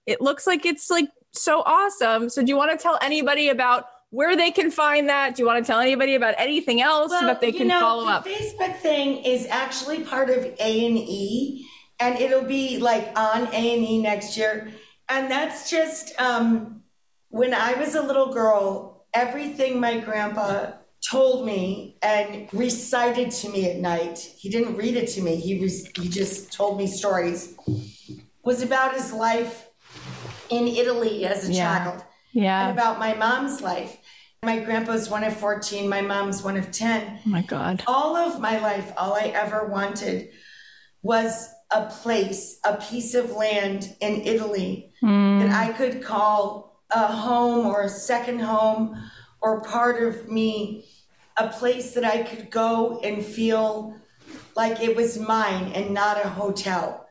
it looks like it's like so awesome. So do you want to tell anybody about where they can find that? Do you want to tell anybody about anything else well, that they can know, follow the up? Facebook thing is actually part of A and E, and it'll be like on A and E next year. And that's just um, when I was a little girl, everything my grandpa told me and recited to me at night. He didn't read it to me. He was he just told me stories. Was about his life in Italy as a yeah. child yeah. and about my mom's life. My grandpa's one of 14, my mom's one of 10. Oh my God. All of my life, all I ever wanted was a place, a piece of land in Italy mm. that I could call a home or a second home or part of me, a place that I could go and feel like it was mine and not a hotel.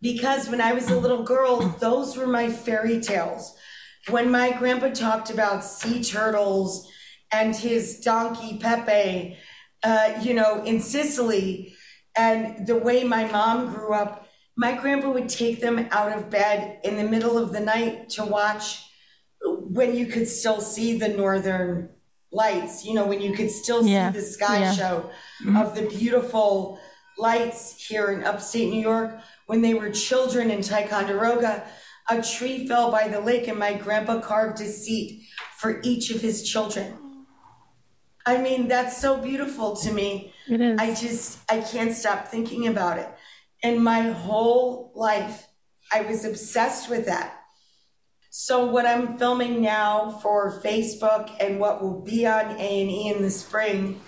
Because when I was a little girl, those were my fairy tales when my grandpa talked about sea turtles and his donkey Pepe, uh, you know, in Sicily, and the way my mom grew up, my grandpa would take them out of bed in the middle of the night to watch when you could still see the northern lights, you know, when you could still yeah. see the sky yeah. show mm-hmm. of the beautiful lights here in upstate New York when they were children in Ticonderoga a tree fell by the lake, and my grandpa carved a seat for each of his children. I mean, that's so beautiful to me. It is. I just, I can't stop thinking about it. And my whole life, I was obsessed with that. So what I'm filming now for Facebook and what will be on A&E in the spring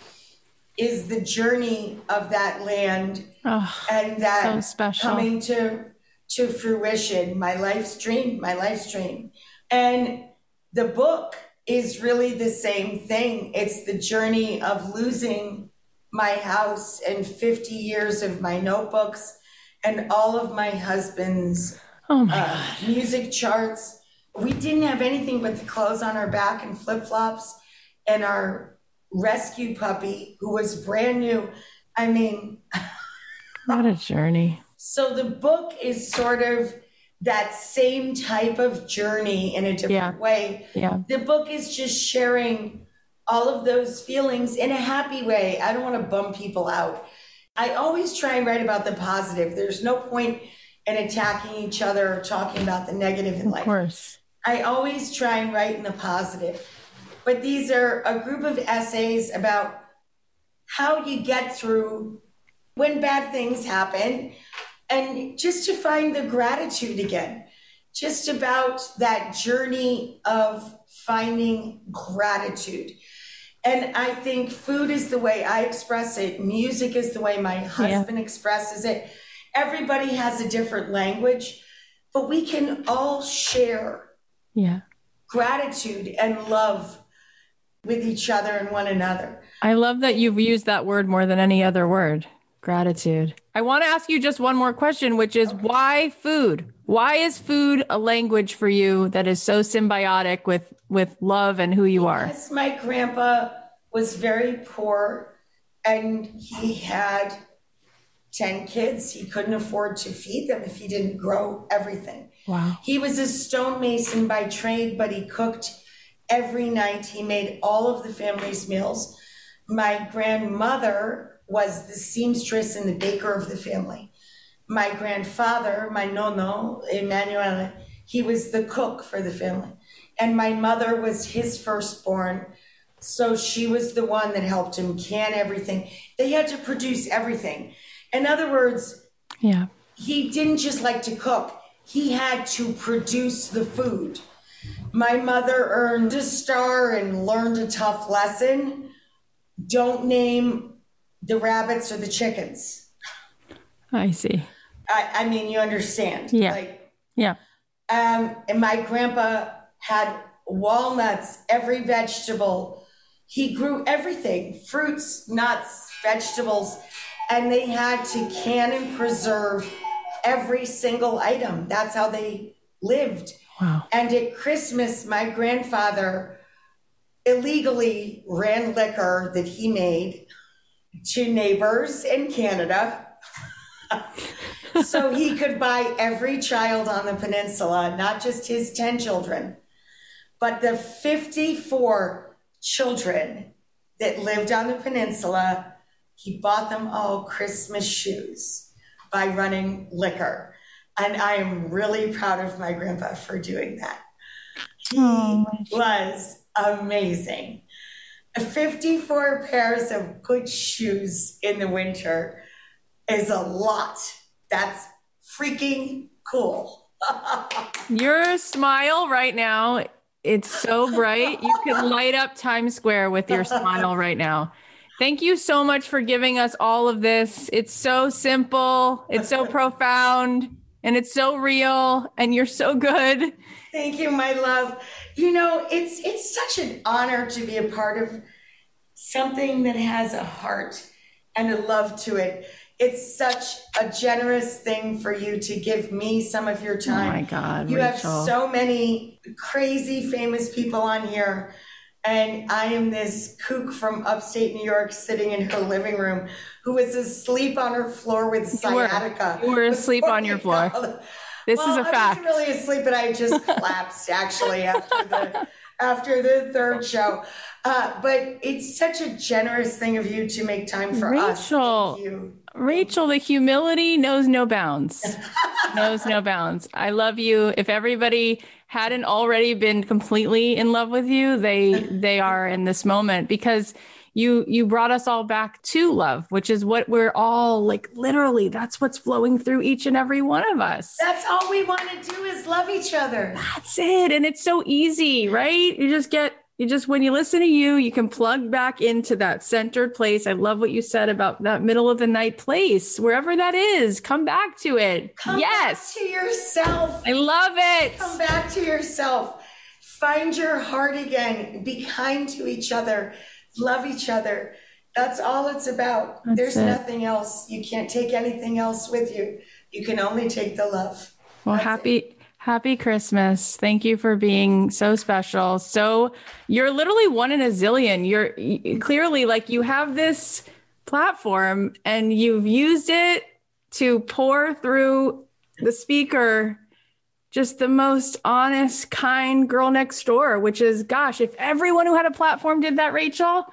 is the journey of that land oh, and that so special. coming to to fruition, my life's dream, my life's dream. And the book is really the same thing. It's the journey of losing my house and 50 years of my notebooks and all of my husband's oh my uh, music charts. We didn't have anything but the clothes on our back and flip flops and our rescue puppy who was brand new. I mean, [laughs] what a journey. So the book is sort of that same type of journey in a different yeah. way. Yeah. The book is just sharing all of those feelings in a happy way. I don't want to bum people out. I always try and write about the positive. There's no point in attacking each other or talking about the negative in life. Of course. I always try and write in the positive. But these are a group of essays about how you get through when bad things happen, and just to find the gratitude again, just about that journey of finding gratitude. And I think food is the way I express it, music is the way my husband yeah. expresses it. Everybody has a different language, but we can all share yeah. gratitude and love with each other and one another. I love that you've used that word more than any other word Gratitude. I want to ask you just one more question, which is why food? Why is food a language for you that is so symbiotic with with love and who you are? Yes, my grandpa was very poor and he had 10 kids. He couldn't afford to feed them if he didn't grow everything. Wow. He was a stonemason by trade, but he cooked every night. He made all of the family's meals. My grandmother was the seamstress and the baker of the family. My grandfather, my nono, Emanuele, he was the cook for the family. And my mother was his firstborn. So she was the one that helped him can everything. They had to produce everything. In other words, Yeah. he didn't just like to cook, he had to produce the food. My mother earned a star and learned a tough lesson. Don't name the rabbits or the chickens. I see. I, I mean, you understand. Yeah. Like, Yeah. um, and my grandpa had walnuts, every vegetable. He grew everything fruits, nuts, vegetables, and they had to can and preserve every single item. That's how they lived. Wow. And at Christmas, my grandfather illegally ran liquor that he made to neighbors in Canada [laughs] so he could buy every child on the peninsula, not just his 10 children, but the 54 children that lived on the peninsula. He bought them all Christmas shoes by running liquor. And I am really proud of my grandpa for doing that. He oh was amazing. 54 pairs of good shoes in the winter is a lot. That's freaking cool. [laughs] Your smile right now, it's so bright. You could light up Times Square with your smile right now. Thank you so much for giving us all of this. It's so simple, it's so [laughs] profound, and it's so real, and you're so good. Thank you, my love. You know, it's it's such an honor to be a part of something that has a heart and a love to it. It's such a generous thing for you to give me some of your time. Oh my God, You Rachael. have so many crazy famous people on here. And I am this kook from upstate New York sitting in her living room who was asleep on her floor with You were. sciatica. You were asleep on your [laughs] oh floor. This well, is a I fact. I was really asleep, but I just [laughs] collapsed actually after the after the third show. Uh, but it's such a generous thing of you to make time for us. Rachael. Rachael, the humility knows no bounds. [laughs] knows no bounds. I love you. If everybody hadn't already been completely in love with you, they they are in this moment because you you brought us all back to love, which is what we're all like literally that's what's flowing through each and every one of us. That's all we want to do is love each other. That's it. And it's so easy, right? You just get, you just, when you listen to you, you can plug back into that centered place. I love what you said about that middle of the night place, wherever that is. Come back to it. Come yes. back to yourself. I love it. Come back to yourself. Find your heart again. Be kind to each other. Love each other. That's all it's about. That's There's it. nothing else. You can't take anything else with you. You can only take the love. Well, That's it. happy, happy Christmas. Thank you for being so special. So you're literally one in a zillion. You're y- clearly like you have this platform and you've used it to pour through the speaker just the most honest, kind girl next door, which is, gosh, if everyone who had a platform did that, Rachael,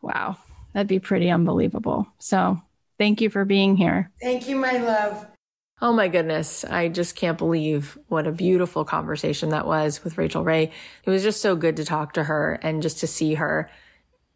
wow, that'd be pretty unbelievable. So thank you for being here. Thank you, my love. Oh my goodness. I just can't believe what a beautiful conversation that was with Rachael Ray. It was just so good to talk to her and just to see her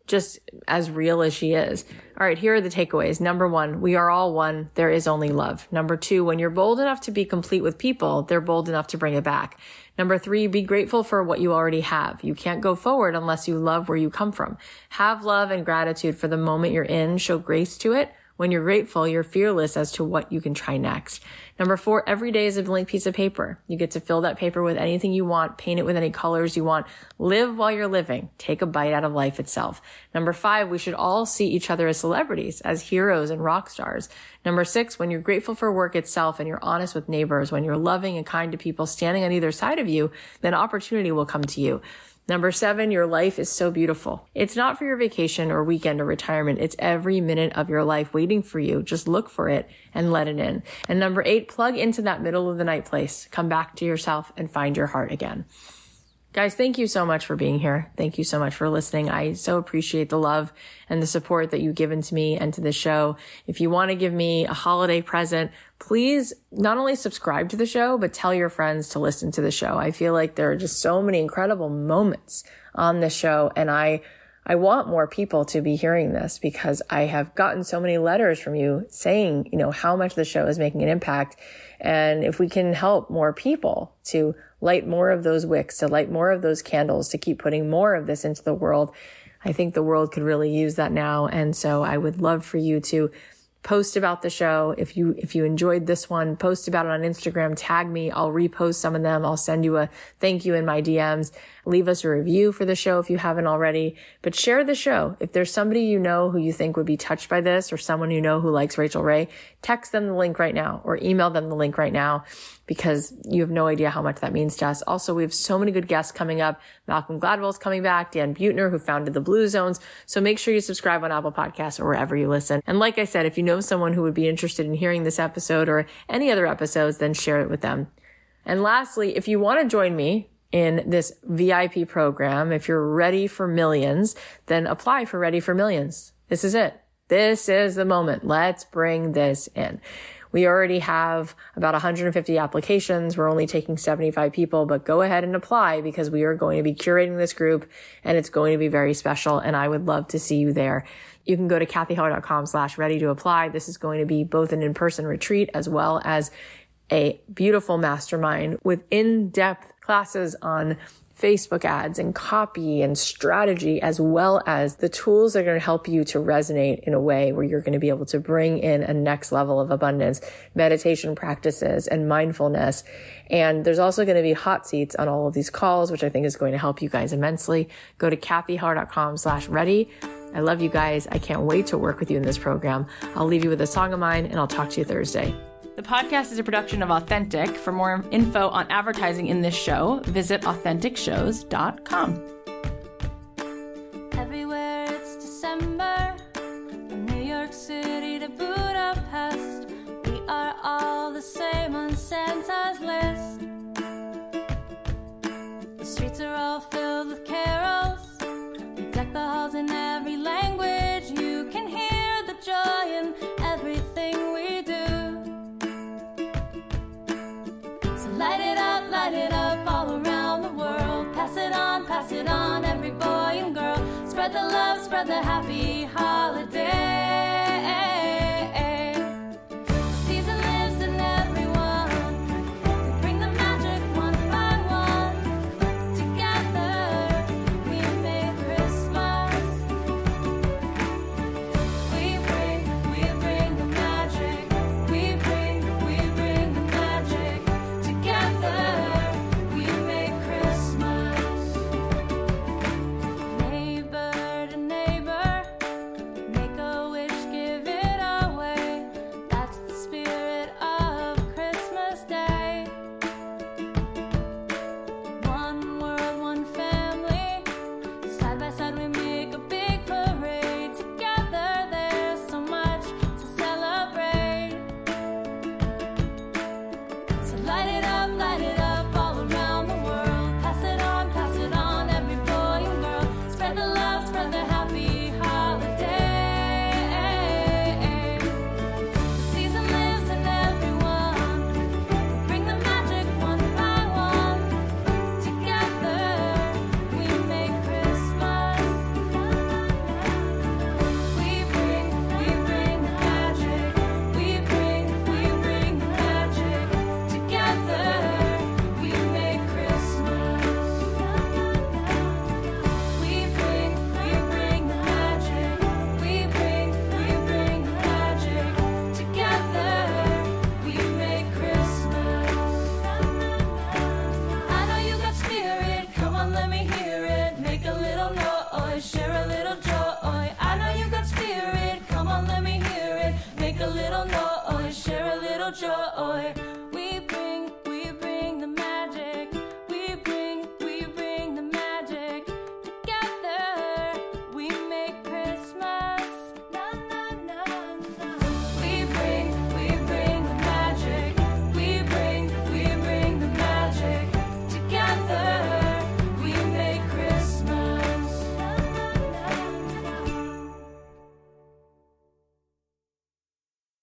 just as real as she is. All right, here are the takeaways. Number one, we are all one. There is only love. Number two, when you're bold enough to be complete with people, they're bold enough to bring it back. Number three, be grateful for what you already have. You can't go forward unless you love where you come from. Have love and gratitude for the moment you're in. Show grace to it. When you're grateful, you're fearless as to what you can try next. Number four, every day is a blank piece of paper. You get to fill that paper with anything you want, paint it with any colors you want, live while you're living, take a bite out of life itself. Number five, we should all see each other as celebrities, as heroes and rock stars. Number six, when you're grateful for work itself and you're honest with neighbors, when you're loving and kind to people standing on either side of you, then opportunity will come to you. Number seven, your life is so beautiful. It's not for your vacation or weekend or retirement. It's every minute of your life waiting for you. Just look for it and let it in. And number eight, plug into that middle of the night place. Come back to yourself and find your heart again. Guys, thank you so much for being here. Thank you so much for listening. I so appreciate the love and the support that you've given to me and to the show. If you want to give me a holiday present, please not only subscribe to the show, but tell your friends to listen to the show. I feel like there are just so many incredible moments on the show and I I want more people to be hearing this because I have gotten so many letters from you saying, you know, how much the show is making an impact. And if we can help more people to light more of those wicks, to light more of those candles, to keep putting more of this into the world. I think the world could really use that now. And so I would love for you to post about the show. If you, if you enjoyed this one, post about it on Instagram, tag me. I'll repost some of them. I'll send you a thank you in my DMs. Leave us a review for the show if you haven't already, but share the show. If there's somebody you know who you think would be touched by this or someone you know who likes Rachael Ray, text them the link right now or email them the link right now because you have no idea how much that means to us. Also, we have so many good guests coming up. Malcolm Gladwell's coming back, Dan Buettner, who founded the Blue Zones. So make sure you subscribe on Apple Podcasts or wherever you listen. And like I said, if you know someone who would be interested in hearing this episode or any other episodes, then share it with them. And lastly, if you want to join me in this VIP program, if you're ready for millions, then apply for Ready for Millions. This is it. This is the moment. Let's bring this in. We already have about 150 applications. We're only taking 75 people, but go ahead and apply because we are going to be curating this group and it's going to be very special. And I would love to see you there. You can go to cathyheller.com slash ready to apply. This is going to be both an in-person retreat as well as a beautiful mastermind with in-depth classes on Facebook ads and copy and strategy, as well as the tools that are going to help you to resonate in a way where you're going to be able to bring in a next level of abundance, meditation practices and mindfulness. And there's also going to be hot seats on all of these calls, which I think is going to help you guys immensely. Go to cathyheller.com slash ready. I love you guys. I can't wait to work with you in this program. I'll leave you with a song of mine and I'll talk to you Thursday. The podcast is a production of Authentic. For more info on advertising in this show, visit AuthenticShows.com. Everywhere it's December, from New York City to Budapest, we are all the same on Santa's list. The streets are all filled with carols, we deck the halls in every language. You can hear the joy in everything we pass it on, every boy and girl. Spread the love, spread the happy holiday.